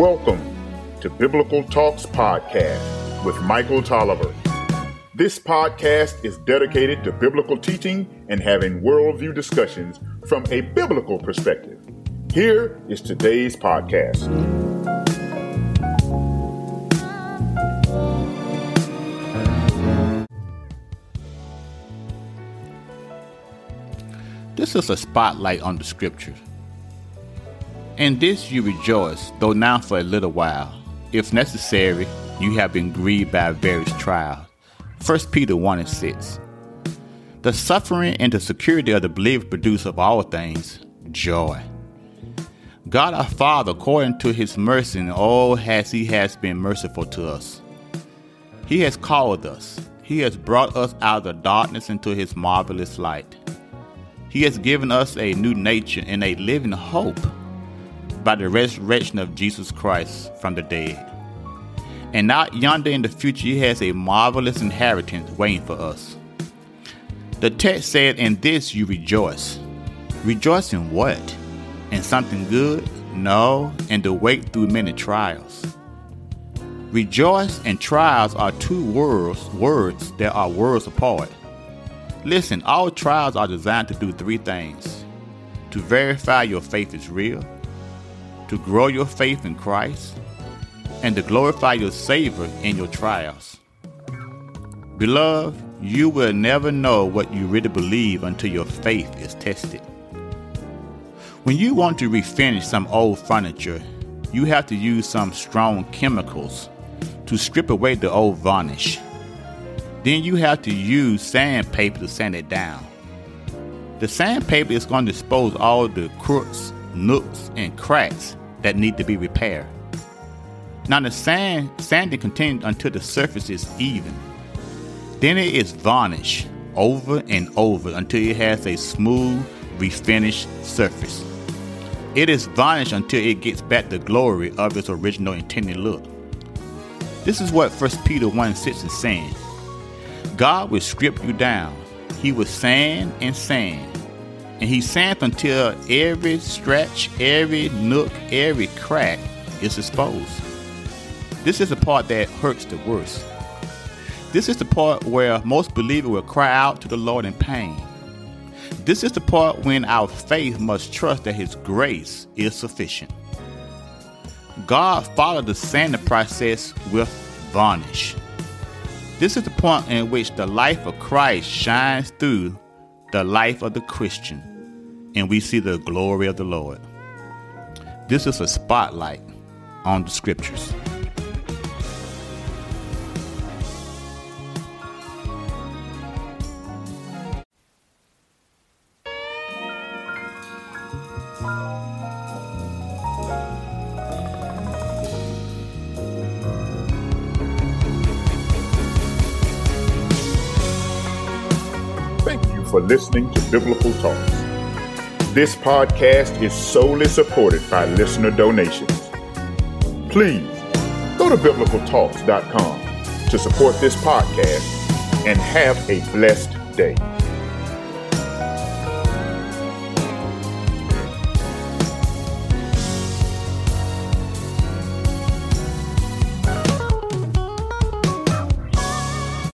to Biblical Talks Podcast with Michael Tolliver. This podcast is dedicated to biblical teaching and having worldview discussions from a biblical perspective. Here is today's podcast. This is a spotlight on the scriptures. In this you rejoice, though now for a little while. If necessary, you have been grieved by various trials. 1 Peter 1 and 6. The suffering and the security of the believer produce of all things joy. God our Father, according to his mercy, and has he has been merciful to us. He has called us. He has brought us out of the darkness into his marvelous light. He has given us a new nature and a living hope by the resurrection of Jesus Christ from the dead. And not yonder in the future, He has a marvelous inheritance waiting for us. The text said, In this you rejoice. Rejoice in what? In something good? No, in the wait through many trials. Rejoice and trials are two words, words that are worlds apart. Listen, all trials are designed to do three things to verify your faith is real, to grow your faith in Christ, and to glorify your Savior in your trials. Beloved, you will never know what you really believe until your faith is tested. When you want to refinish some old furniture, you have to use some strong chemicals to strip away the old varnish. Then you have to use sandpaper to sand it down. The sandpaper is going to expose all the crooks, nooks, and cracks that need to be repaired. Now the sand sanding continues until the surface is even. Then it is varnished over and over until it has a smooth, refinished surface. It is varnished until it gets back the glory of its original intended look. This is what 1 Peter 1 6 is saying. God will strip you down. He will sand and sand. And he sands until every stretch, every nook, every crack is exposed. This is the part that hurts the worst. This is the part where most believers will cry out to the Lord in pain. This is the part when our faith must trust that His grace is sufficient. God followed the sanding process with varnish. This is the point in which the life of Christ shines through the life of the Christian, and we see the glory of the Lord. This is a spotlight on the scriptures. Thank you for listening to Biblical Talks. This podcast is solely supported by listener donations. Please go to biblicaltalks.com to support this podcast and have a blessed day.